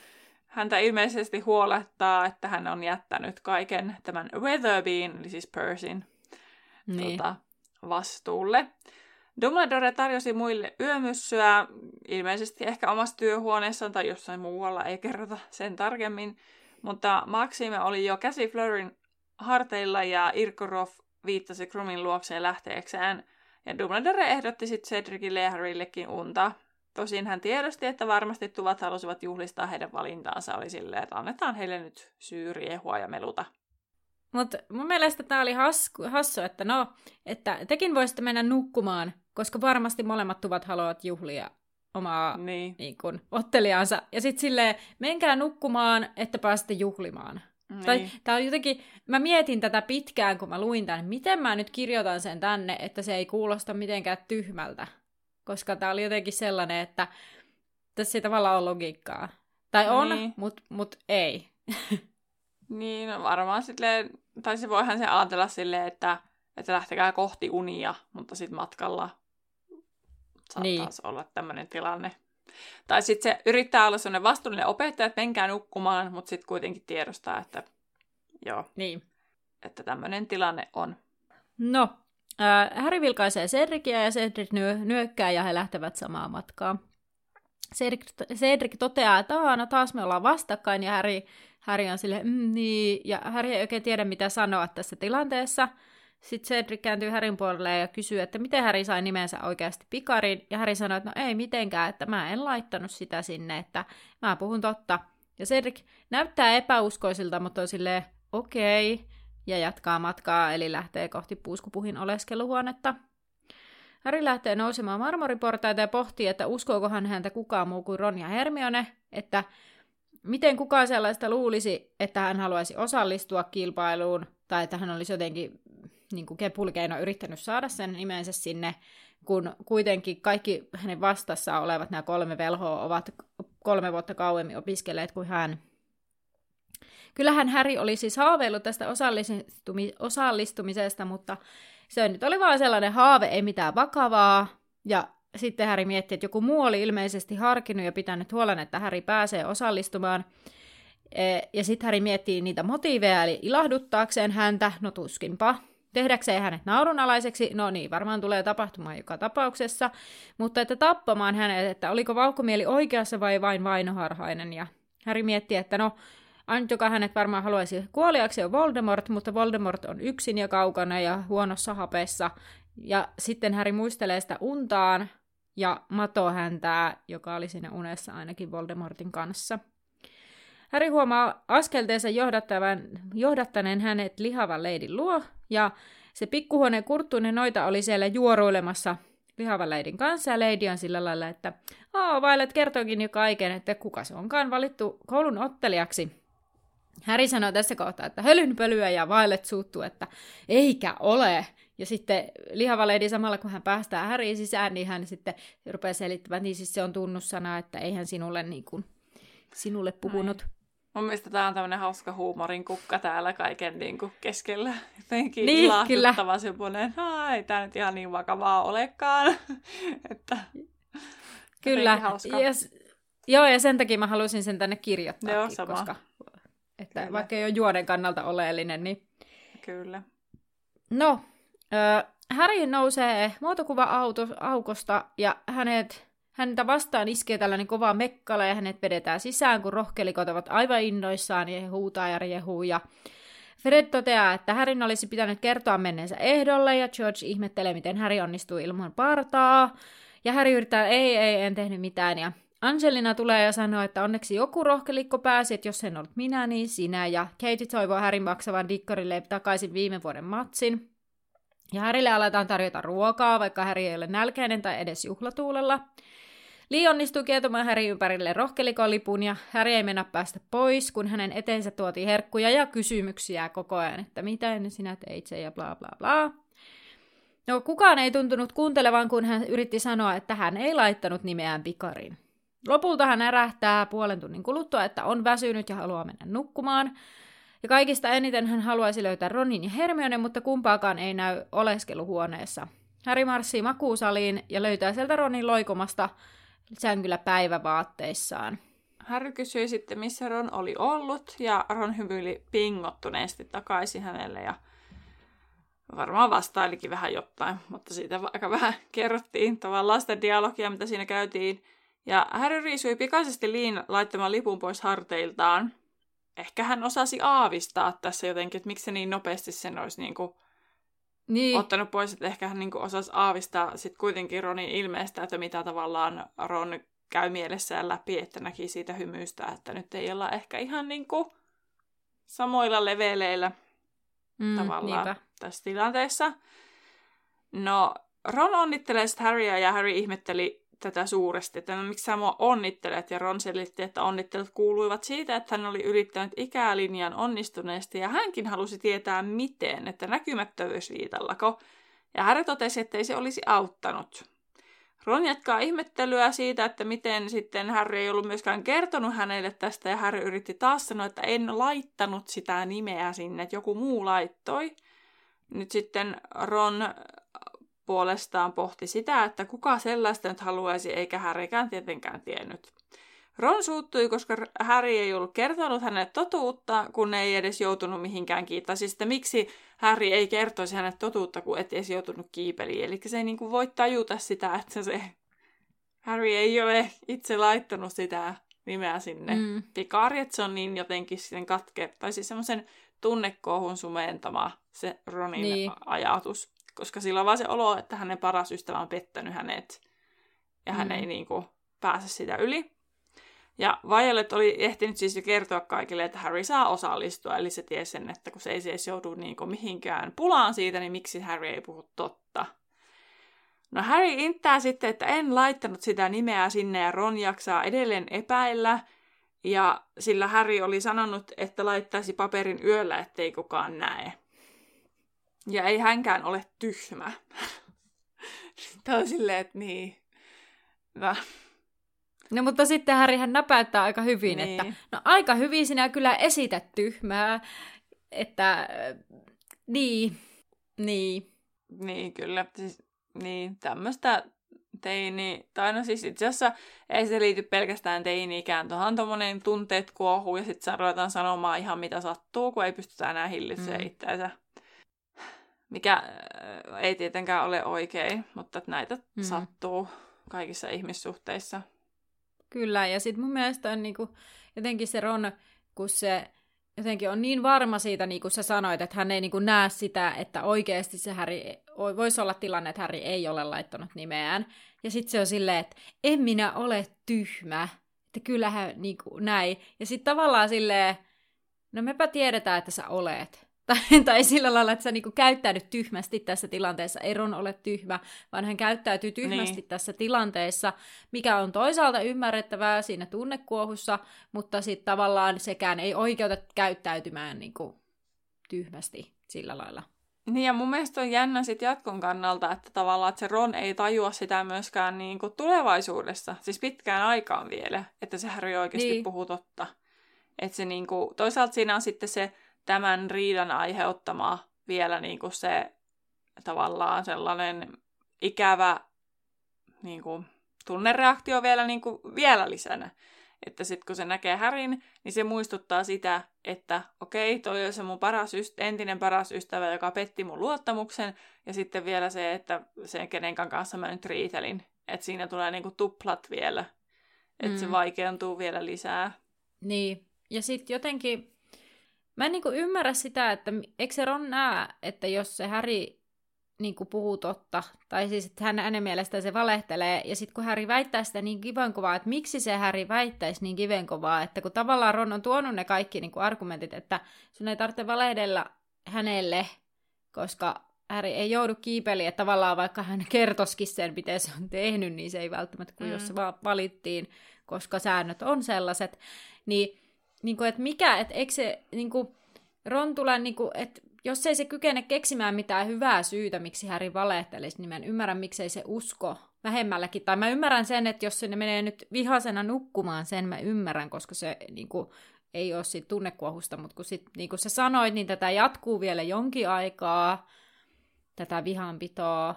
häntä ilmeisesti huolettaa, että hän on jättänyt kaiken tämän Weatherbeen, eli siis Persin, niin. tuota, vastuulle. Dumbledore tarjosi muille yömyssyä, ilmeisesti ehkä omassa työhuoneessaan tai jossain muualla, ei kerrota sen tarkemmin. Mutta Maxime oli jo käsi Fleurin harteilla ja Irkorov viittasi Krumin luokseen lähteekseen. Ja Dumbledore ehdotti sitten Cedricille ja Harryllekin unta. Tosin hän tiedosti, että varmasti tuvat halusivat juhlistaa heidän valintaansa. Oli silleen, että annetaan heille nyt syyriehua ja meluta. Mutta mun mielestä tämä oli hasku, hassu, että no, että tekin voisitte mennä nukkumaan, koska varmasti molemmat tuvat haluavat juhlia omaa niin. Niin kun, ottelijaansa. Ja sitten silleen, menkää nukkumaan, että pääsette juhlimaan. Niin. Tai tää on jotenkin, mä mietin tätä pitkään, kun mä luin tämän, miten mä nyt kirjoitan sen tänne, että se ei kuulosta mitenkään tyhmältä koska tämä oli jotenkin sellainen, että tässä ei tavallaan ole logiikkaa. Tai on, niin. mutta mut ei. niin, no varmaan silleen, tai se voihan se ajatella silleen, että, että lähtekää kohti unia, mutta sitten matkalla saattaa niin. olla tämmöinen tilanne. Tai sitten se yrittää olla sellainen vastuullinen opettaja, että menkää nukkumaan, mutta sitten kuitenkin tiedostaa, että joo, niin. että tämmöinen tilanne on. No, Harry vilkaisee Cedricia ja Cedric nyö, nyökkää ja he lähtevät samaa matkaa. Cedric, Cedric toteaa, että no taas me ollaan vastakkain ja Harry, Harry on silleen, mm, niin, ja Harry ei oikein tiedä mitä sanoa tässä tilanteessa. Sitten Cedric kääntyy Harryn puolelle ja kysyy, että miten Harry sai nimensä oikeasti Pikarin, ja Harry sanoo, että no ei mitenkään, että mä en laittanut sitä sinne, että mä puhun totta. Ja Cedric näyttää epäuskoisilta, mutta on silleen, okei. Okay ja jatkaa matkaa, eli lähtee kohti puuskupuhin oleskeluhuonetta. Harry lähtee nousemaan marmoriportaita ja pohtii, että uskookohan häntä kukaan muu kuin Ron ja Hermione, että miten kukaan sellaista luulisi, että hän haluaisi osallistua kilpailuun, tai että hän olisi jotenkin niin kuin kepulkeino yrittänyt saada sen nimensä sinne, kun kuitenkin kaikki hänen vastassa olevat nämä kolme velhoa ovat kolme vuotta kauemmin opiskelleet kuin hän. Kyllähän Häri oli siis haaveillut tästä osallistumi- osallistumisesta, mutta se nyt oli vaan sellainen haave, ei mitään vakavaa. Ja sitten Häri mietti, että joku muu oli ilmeisesti harkinnut ja pitänyt huolen, että Häri pääsee osallistumaan. E, ja sitten Häri miettii niitä motiiveja, eli ilahduttaakseen häntä, no tuskinpa. Tehdäkseen hänet naurunalaiseksi, no niin, varmaan tulee tapahtumaan joka tapauksessa. Mutta että tappamaan hänet, että oliko vauhkomieli oikeassa vai vain vainoharhainen. Ja Häri mietti, että no, Ainut, joka hänet varmaan haluaisi kuoliaksi, on Voldemort, mutta Voldemort on yksin ja kaukana ja huonossa hapessa. Ja sitten Häri muistelee sitä untaan ja Mato häntää, joka oli siinä unessa ainakin Voldemortin kanssa. Häri huomaa askelteensa johdattavan, johdattaneen hänet lihavan leidin luo, ja se pikkuhuoneen kurttuinen noita oli siellä juoruilemassa lihavan leidin kanssa, ja Lady on sillä lailla, että oh, Violet kertookin jo kaiken, että kuka se onkaan valittu koulun ottelijaksi. Harry sanoo tässä kohtaa, että hölynpölyä ja Violet suuttuu, että eikä ole. Ja sitten lihava lady samalla kun hän päästää Harry sisään, niin hän sitten rupeaa selittämään, niin siis se on tunnussana, että eihän sinulle, niin kuin, sinulle puhunut. Ai. Mun mielestä tämä on tämmöinen hauska huumorin kukka täällä kaiken niin kuin keskellä. Jotenkin niin, ilahduttava semmoinen, ei tämä nyt ihan niin vakavaa olekaan. että, kyllä. Ja, joo, ja sen takia mä halusin sen tänne kirjoittaa, joo, sama. koska että kyllä. vaikka ei ole juoden kannalta oleellinen, niin... Kyllä. No, äh, Harry nousee muotokuva-aukosta ja hänet Häntä vastaan iskee tällainen kova mekkala ja hänet vedetään sisään, kun rohkelikot ovat aivan innoissaan ja he huutaa ja riehuu. Ja Fred toteaa, että Härin olisi pitänyt kertoa menneensä ehdolle ja George ihmettelee, miten Harry onnistuu ilman partaa. Ja Harry yrittää, ei, ei, en tehnyt mitään. Ja Angelina tulee ja sanoo, että onneksi joku rohkelikko pääsi, että jos en ollut minä, niin sinä. Ja Katie toivoo Harryn maksavan Dickorille takaisin viime vuoden matsin. Ja Harrylle aletaan tarjota ruokaa, vaikka Harry ei ole nälkäinen tai edes juhlatuulella. Lee onnistuu kietomaan Harry ympärille rohkelikolipun ja Harry ei mennä päästä pois, kun hänen eteensä tuotiin herkkuja ja kysymyksiä koko ajan, että mitä ennen sinä teit se ja bla bla bla. No kukaan ei tuntunut kuuntelevan, kun hän yritti sanoa, että hän ei laittanut nimeään Pikarin. Lopulta hän ärähtää puolen tunnin kuluttua, että on väsynyt ja haluaa mennä nukkumaan. Ja kaikista eniten hän haluaisi löytää Ronin ja Hermione, mutta kumpaakaan ei näy oleskeluhuoneessa. Harry marssii makuusaliin ja löytää sieltä Ronin loikomasta sängyllä päivävaatteissaan. Harry kysyi sitten, missä Ron oli ollut, ja Ron hymyili pingottuneesti takaisin hänelle, ja varmaan vastailikin vähän jotain, mutta siitä aika vähän kerrottiin tavallaan sitä dialogia, mitä siinä käytiin. Ja Harry riisui pikaisesti Liin laittamaan lipun pois harteiltaan. Ehkä hän osasi aavistaa tässä jotenkin, että miksi se niin nopeasti sen olisi niin kuin niin. ottanut pois, että ehkä hän niinku osasi aavistaa sit kuitenkin Ronin ilmeestä, että mitä tavallaan Ron käy mielessään läpi, että näki siitä hymystä, että nyt ei olla ehkä ihan niinku samoilla leveleillä mm, tavallaan niinpä. tässä tilanteessa. No, Ron onnittelee sitten Harrya ja Harry ihmetteli tätä suuresti, että no, miksi sä mua onnittelet, ja Ron selitti, että onnittelut kuuluivat siitä, että hän oli yrittänyt ikälinjan onnistuneesti, ja hänkin halusi tietää miten, että näkymättömyysviitallako, ja Harry totesi, että ei se olisi auttanut. Ron jatkaa ihmettelyä siitä, että miten sitten Harry ei ollut myöskään kertonut hänelle tästä, ja Harry yritti taas sanoa, että en laittanut sitä nimeä sinne, että joku muu laittoi. Nyt sitten Ron puolestaan pohti sitä, että kuka sellaista nyt haluaisi, eikä Härikään tietenkään tiennyt. Ron suuttui, koska Harry ei ollut kertonut hänelle totuutta, kun ei edes joutunut mihinkään kiittämään. Siis, että miksi Harry ei kertoisi hänelle totuutta, kun et edes joutunut kiipeliin. Eli se ei niin kuin voi tajuta sitä, että se Harry ei ole itse laittanut sitä nimeä sinne mm. pikari, että se on niin jotenkin sitten katke, tai siis semmoisen tunnekohun sumentama se Ronin niin. ajatus koska sillä on vaan se olo, että hänen paras ystävä on pettänyt hänet ja mm. hän ei niin kuin, pääse sitä yli. Ja Violet oli ehtinyt siis jo kertoa kaikille, että Harry saa osallistua, eli se tiesi sen, että kun se ei siis joudu niin kuin, mihinkään pulaan siitä, niin miksi Harry ei puhu totta. No Harry inttää sitten, että en laittanut sitä nimeä sinne ja Ron jaksaa edelleen epäillä, ja sillä Harry oli sanonut, että laittaisi paperin yöllä, ettei kukaan näe. Ja ei hänkään ole tyhmä. Tämä on silleen, että niin. No. No mutta sitten Härihän näpäyttää aika hyvin, niin. että no aika hyvin sinä kyllä esität tyhmää, että niin, niin. Niin, kyllä. Siis, niin, tämmöistä teini, tai no siis itse asiassa ei se liity pelkästään teini-ikään, tuohon tuommoinen tunteet kuohuu ja sitten ruvetaan sanomaan ihan mitä sattuu, kun ei pystytä enää hillitsemään mm. itseänsä mikä äh, ei tietenkään ole oikein, mutta näitä mm. sattuu kaikissa ihmissuhteissa. Kyllä, ja sitten mun mielestä on niinku, jotenkin se Ron, kun se jotenkin on niin varma siitä, niin kuin sä sanoit, että hän ei niin kuin näe sitä, että oikeasti se Harry, voisi olla tilanne, että Harry ei ole laittanut nimeään. Ja sitten se on silleen, että en minä ole tyhmä, että kyllähän niin kuin näin. Ja sitten tavallaan silleen, no mepä tiedetään, että sä olet. Tai, tai sillä lailla, että sä niinku käyttäydyt tyhmästi tässä tilanteessa. Ei Ron ole tyhmä, vaan hän käyttäytyy tyhmästi niin. tässä tilanteessa, mikä on toisaalta ymmärrettävää siinä tunnekuohussa, mutta sitten tavallaan sekään ei oikeuta käyttäytymään niinku tyhmästi sillä lailla. Niin ja mun mielestä on jännä sit jatkon kannalta, että tavallaan että se Ron ei tajua sitä myöskään niin kuin tulevaisuudessa, siis pitkään aikaan vielä, että se Harry oikeasti niin. puhuu totta. Että se niin kuin, toisaalta siinä on sitten se tämän riidan aiheuttama vielä niin kuin se tavallaan sellainen ikävä niin kuin, tunnereaktio vielä, niin kuin, vielä lisänä. Että sitten kun se näkee Härin, niin se muistuttaa sitä, että okei, toi on se mun paras yst- entinen paras ystävä, joka petti mun luottamuksen. Ja sitten vielä se, että se kenenkaan kanssa mä nyt riitelin. Että siinä tulee niinku tuplat vielä. Että mm. se vaikeutuu vielä lisää. Niin. Ja sitten jotenkin, mä en niinku ymmärrä sitä, että eikö se Ron näe, että jos se Häri niin kuin puhuu totta, tai siis että hän hänen mielestään se valehtelee, ja sitten kun Häri väittää sitä niin kivenkovaa, että miksi se Häri väittäisi niin kivenkovaa, että kun tavallaan Ron on tuonut ne kaikki niin kuin argumentit, että sun ei tarvitse valehdella hänelle, koska Häri ei joudu kiipeliin, että tavallaan vaikka hän kertoskin sen, miten se on tehnyt, niin se ei välttämättä, kun mm. jos se vaan valittiin, koska säännöt on sellaiset, niin, niin kuin, että mikä, että eikö se, niin kuin, Ron tulee, niin kuin, että jos ei se kykene keksimään mitään hyvää syytä, miksi Häri valehtelisi, niin mä en ymmärrä, miksei se usko vähemmälläkin. Tai mä ymmärrän sen, että jos se menee nyt vihasena nukkumaan, sen mä ymmärrän, koska se niin kuin, ei ole siitä tunnekuohusta, mutta kun sit, niin kuin sä sanoit, niin tätä jatkuu vielä jonkin aikaa, tätä vihanpitoa,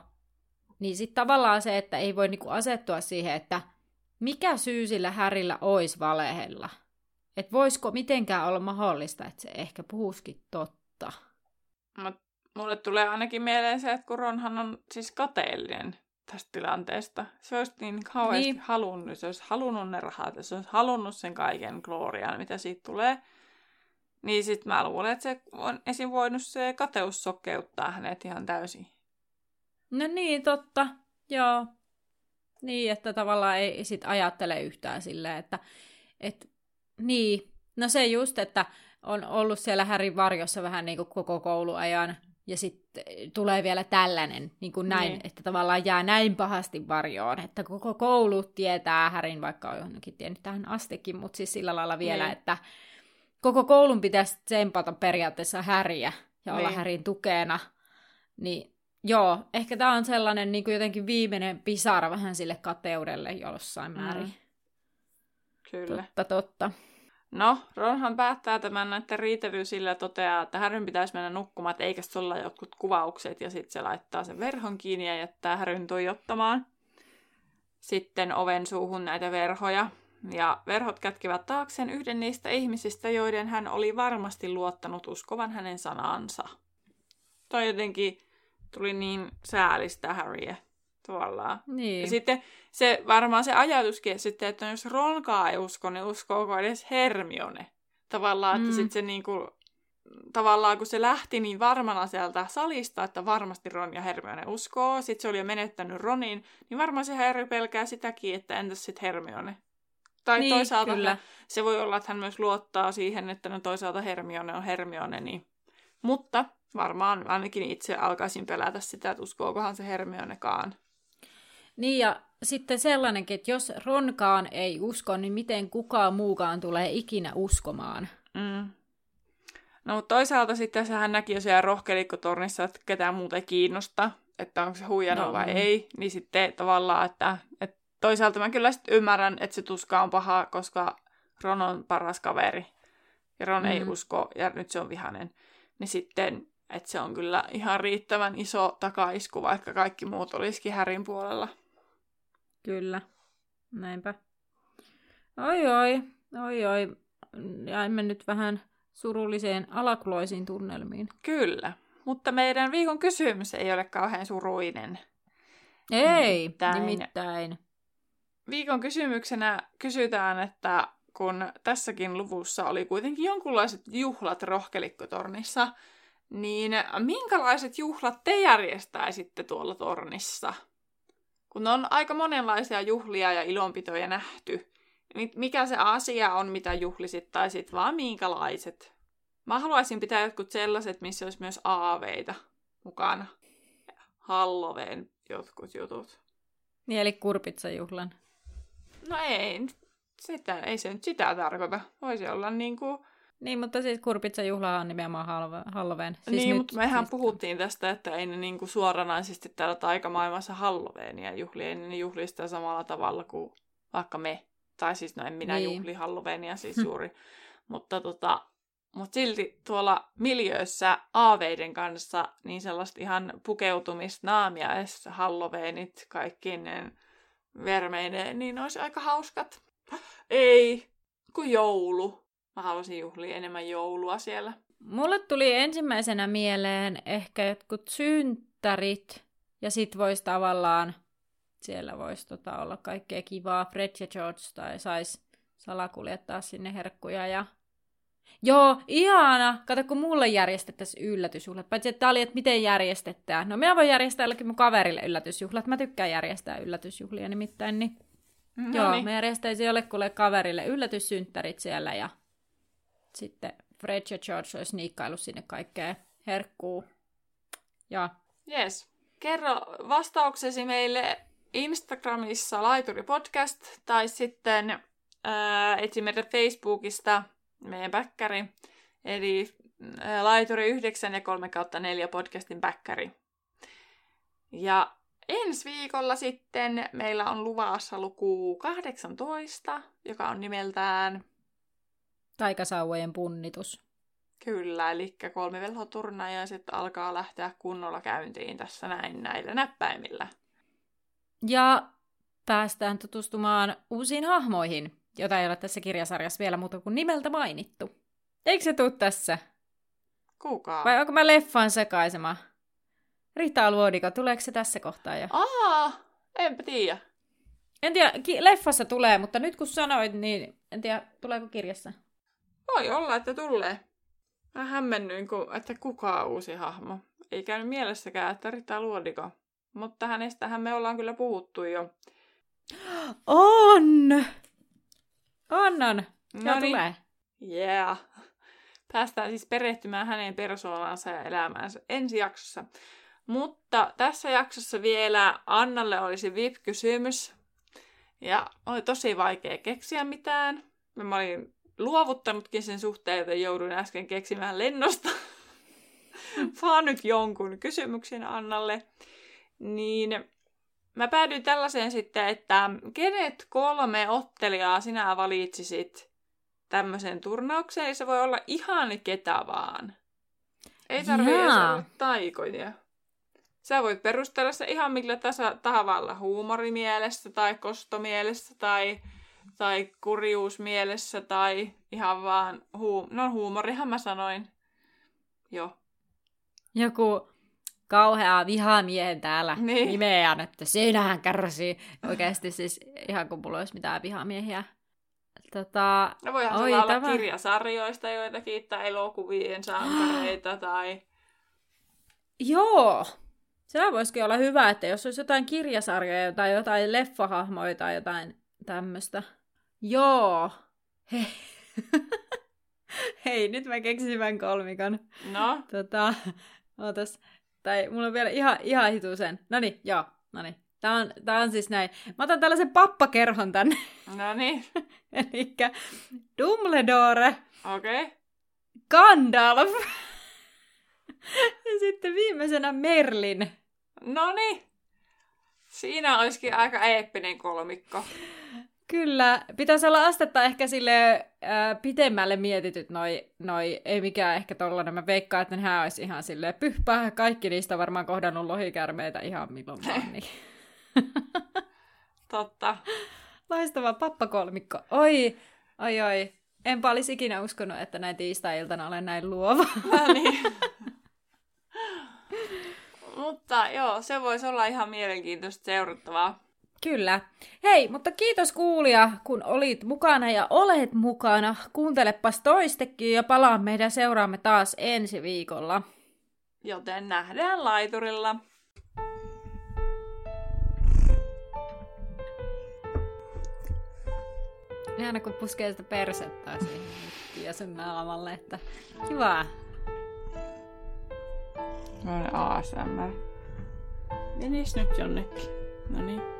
niin sitten tavallaan se, että ei voi niin kuin asettua siihen, että mikä syy sillä Härillä olisi valehella. Että voisiko mitenkään olla mahdollista, että se ehkä puhuskin totta. Mut mulle tulee ainakin mieleen se, että kun Ronhan on siis kateellinen tästä tilanteesta. Se olisi niin kauheasti niin. halunnut, se olisi halunnut ne rahat, se olisi halunnut sen kaiken glorian, mitä siitä tulee. Niin sit mä luulen, että se on esim. voinut se kateus sokeuttaa hänet ihan täysin. No niin, totta. Joo. Niin, että tavallaan ei sit ajattele yhtään silleen, että et, niin. No se just, että on ollut siellä Härin varjossa vähän niin kuin koko kouluajan, ja sitten tulee vielä tällainen, niin kuin näin, niin. että tavallaan jää näin pahasti varjoon, että koko koulu tietää Härin, vaikka on johonkin tiennyt tähän astikin, mutta siis sillä lailla vielä, niin. että koko koulun pitäisi tsempata periaatteessa Häriä ja olla niin. Härin tukena, niin joo, ehkä tämä on sellainen niin kuin jotenkin viimeinen pisara vähän sille kateudelle jossain määrin. Mm. Kyllä. Totta, totta. No, Ronhan päättää tämän näiden riitelyysillä toteaa, että Häryn pitäisi mennä nukkumaan, että eikä olla jotkut kuvaukset, ja sitten se laittaa sen verhon kiinni ja jättää Häryn tuijottamaan. Sitten oven suuhun näitä verhoja, ja verhot kätkivät taakseen yhden niistä ihmisistä, joiden hän oli varmasti luottanut uskovan hänen sanansa. Toi jotenkin tuli niin säälistä Harryä tavallaan. Niin. Ja sitten se varmaan se ajatuskin sitten, että jos Ronkaa ei usko, niin uskooko edes Hermione. Tavallaan, että mm. sitten se niinku, tavallaan kun se lähti niin varmana sieltä salista, että varmasti Ron ja Hermione uskoo, sitten se oli jo menettänyt Ronin, niin varmaan se Harry pelkää sitäkin, että entäs sitten Hermione. Tai niin, toisaalta kyllä. se voi olla, että hän myös luottaa siihen, että no toisaalta Hermione on Hermione, niin... Mutta varmaan ainakin itse alkaisin pelätä sitä, että uskookohan se Hermionekaan. Niin ja sitten sellainenkin, että jos Ronkaan ei usko, niin miten kukaan muukaan tulee ikinä uskomaan. Mm. No mutta toisaalta sitten sehän näki jo siellä rohkelikkotornissa, että ketään muuta ei kiinnosta, että onko se huijannut no, vai mm. ei. Niin sitten tavallaan, että, että toisaalta mä kyllä sitten ymmärrän, että se tuska on paha, koska Ron on paras kaveri. Ja Ron mm. ei usko, ja nyt se on vihanen. Niin sitten, että se on kyllä ihan riittävän iso takaisku, vaikka kaikki muut olisikin Härin puolella. Kyllä, näinpä. Oi oi, oi oi, jäimme nyt vähän surulliseen alakuloisiin tunnelmiin. Kyllä, mutta meidän viikon kysymys ei ole kauhean suruinen. Ei, nimittäin. nimittäin. Viikon kysymyksenä kysytään, että kun tässäkin luvussa oli kuitenkin jonkunlaiset juhlat rohkelikkotornissa, niin minkälaiset juhlat te järjestäisitte tuolla tornissa? Kun on aika monenlaisia juhlia ja ilonpitoja nähty, niin mikä se asia on, mitä juhlisit, tai sitten vaan minkälaiset? Mä haluaisin pitää jotkut sellaiset, missä olisi myös aaveita mukana. Halloween jotkut jutut. Niin, eli kurpitsajuhlan. No ei, sitä, ei se nyt sitä tarkoita. Voisi olla niin kuin... Niin, mutta siis kurpitsajuhla on nimenomaan Halloween. Siis niin, nyt, mutta mehän siis... puhuttiin tästä, että ei ne niin kuin suoranaisesti täällä taikamaailmassa Halloweenia juhli. Ei ne juhli sitä samalla tavalla kuin vaikka me. Tai siis, no en minä niin. juhli Halloweenia siis juuri. mutta tota, mutta silti tuolla miljöössä aaveiden kanssa niin sellaista ihan pukeutumista, naamiais, halloweenit, kaikkinen vermeineen, niin olisi aika hauskat. Ei, kuin joulu. Mä haluaisin juhlia enemmän joulua siellä. Mulle tuli ensimmäisenä mieleen ehkä jotkut synttärit, ja sit voisi tavallaan, siellä voisi tota olla kaikkea kivaa, Fred ja George, tai sais salakuljettaa sinne herkkuja ja Joo, ihana. Kato, kun mulle järjestettäisiin yllätysjuhlat. Paitsi, että tämä oli, että miten järjestetään. No minä voin järjestää jollekin mun kaverille yllätysjuhlat. Mä tykkään järjestää yllätysjuhlia nimittäin. Niin... No Joo, niin. mä järjestäisin jollekulle kaverille yllätyssynttärit siellä ja sitten Fred ja George olisi niikkailu sinne kaikkea herkkuu. Ja... Yes. Kerro vastauksesi meille Instagramissa Laituri Podcast tai sitten äh, etsi Facebookista meidän bäkkäri, eli äh, Laituri 9 ja 3 kautta 4 podcastin bäkkäri. Ja ensi viikolla sitten meillä on luvassa luku 18, joka on nimeltään Taikasauvojen punnitus. Kyllä, eli kolmivelhoturnajaiset alkaa lähteä kunnolla käyntiin tässä näin näillä näppäimillä. Ja päästään tutustumaan uusiin hahmoihin jota ei ole tässä kirjasarjassa vielä muuta kuin nimeltä mainittu. Eikö se tule tässä? Kuka? Vai onko mä leffan sekaisema? Rita Luodiko, tuleeko se tässä kohtaa jo? Aa, enpä tiedä. En tiedä, ki- leffassa tulee, mutta nyt kun sanoit, niin en tiedä, tuleeko kirjassa. Voi olla, että tulee. Mä hämmennyin, että kuka on uusi hahmo. Ei käynyt mielessäkään, että Rita Luodiko. Mutta hänestähän me ollaan kyllä puhuttu jo. On! Annan. No niin. tulee. Yeah. Päästään siis perehtymään hänen persoonansa ja elämäänsä ensi jaksossa. Mutta tässä jaksossa vielä Annalle olisi VIP-kysymys. Ja oli tosi vaikea keksiä mitään. Mä olin luovuttanutkin sen suhteen, että joudun äsken keksimään lennosta. Vaan nyt jonkun kysymyksen Annalle. Niin mä päädyin tällaiseen sitten, että kenet kolme ottelijaa sinä valitsisit tämmöisen turnaukseen, niin se voi olla ihan ketä vaan. Ei tarvitse olla taikoja. Sä voit perustella se ihan millä tasa, tavalla, huumorimielessä tai kostomielessä tai, tai kurjuusmielessä tai ihan vaan, huu... no huumorihan mä sanoin. Joo. Joku kauheaa vihamiehen täällä niin. nimeään, että sinähän kärsii. Oikeasti siis ihan kuin mulla olisi mitään vihamiehiä. Tota, no voihan oi, olla tämä... kirjasarjoista joitakin tai elokuvien sankareita tai... Joo, se voisikin olla hyvä, että jos olisi jotain kirjasarjoja tai jotain leffahahmoja tai jotain tämmöistä. Joo. Hei. Hei, nyt mä keksin vähän kolmikon. No? Tota, ootas. Tai mulla on vielä ihan, ihan hituisen. No niin, joo, no niin. Tää on, tää on siis näin. Mä otan tällaisen pappakerhon tänne. No niin. Eli Dumbledore. Okei. Okay. Gandalf. ja sitten viimeisenä Merlin. No niin. Siinä olisikin aika eeppinen kolmikko. Kyllä, pitäisi olla astetta ehkä sille äh, pitemmälle mietityt noi, noi, ei mikään ehkä tollainen. Mä veikkaan, että nehän olisi ihan silleen pyhpää. Kaikki niistä varmaan kohdannut lohikärmeitä ihan milloin vaan. Niin. Totta. Loistava pappakolmikko. Oi, oi, oi. Enpä olisi ikinä uskonut, että näin tiistai-iltana olen näin luova. No niin. Mutta joo, se voisi olla ihan mielenkiintoista seurattavaa. Kyllä. Hei, mutta kiitos kuulija, kun olit mukana ja olet mukana. Kuuntelepas toistekin ja palaa meidän seuraamme taas ensi viikolla. Joten nähdään laiturilla. Ihana, kun puskee sitä persettä siihen ja sun naamalle, että kivaa. On ASMR. Menis nyt jonnekin. No niin.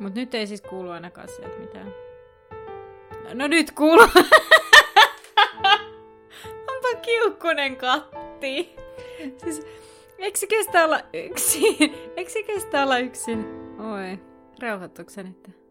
Mut nyt ei siis kuulu ainakaan sieltä mitään. No nyt kuuluu. Onpa kiukkunen katti. Siis, eikö se kestä olla yksin? Eikö se kestä olla yksin? Oi, rauhoittuuko nyt?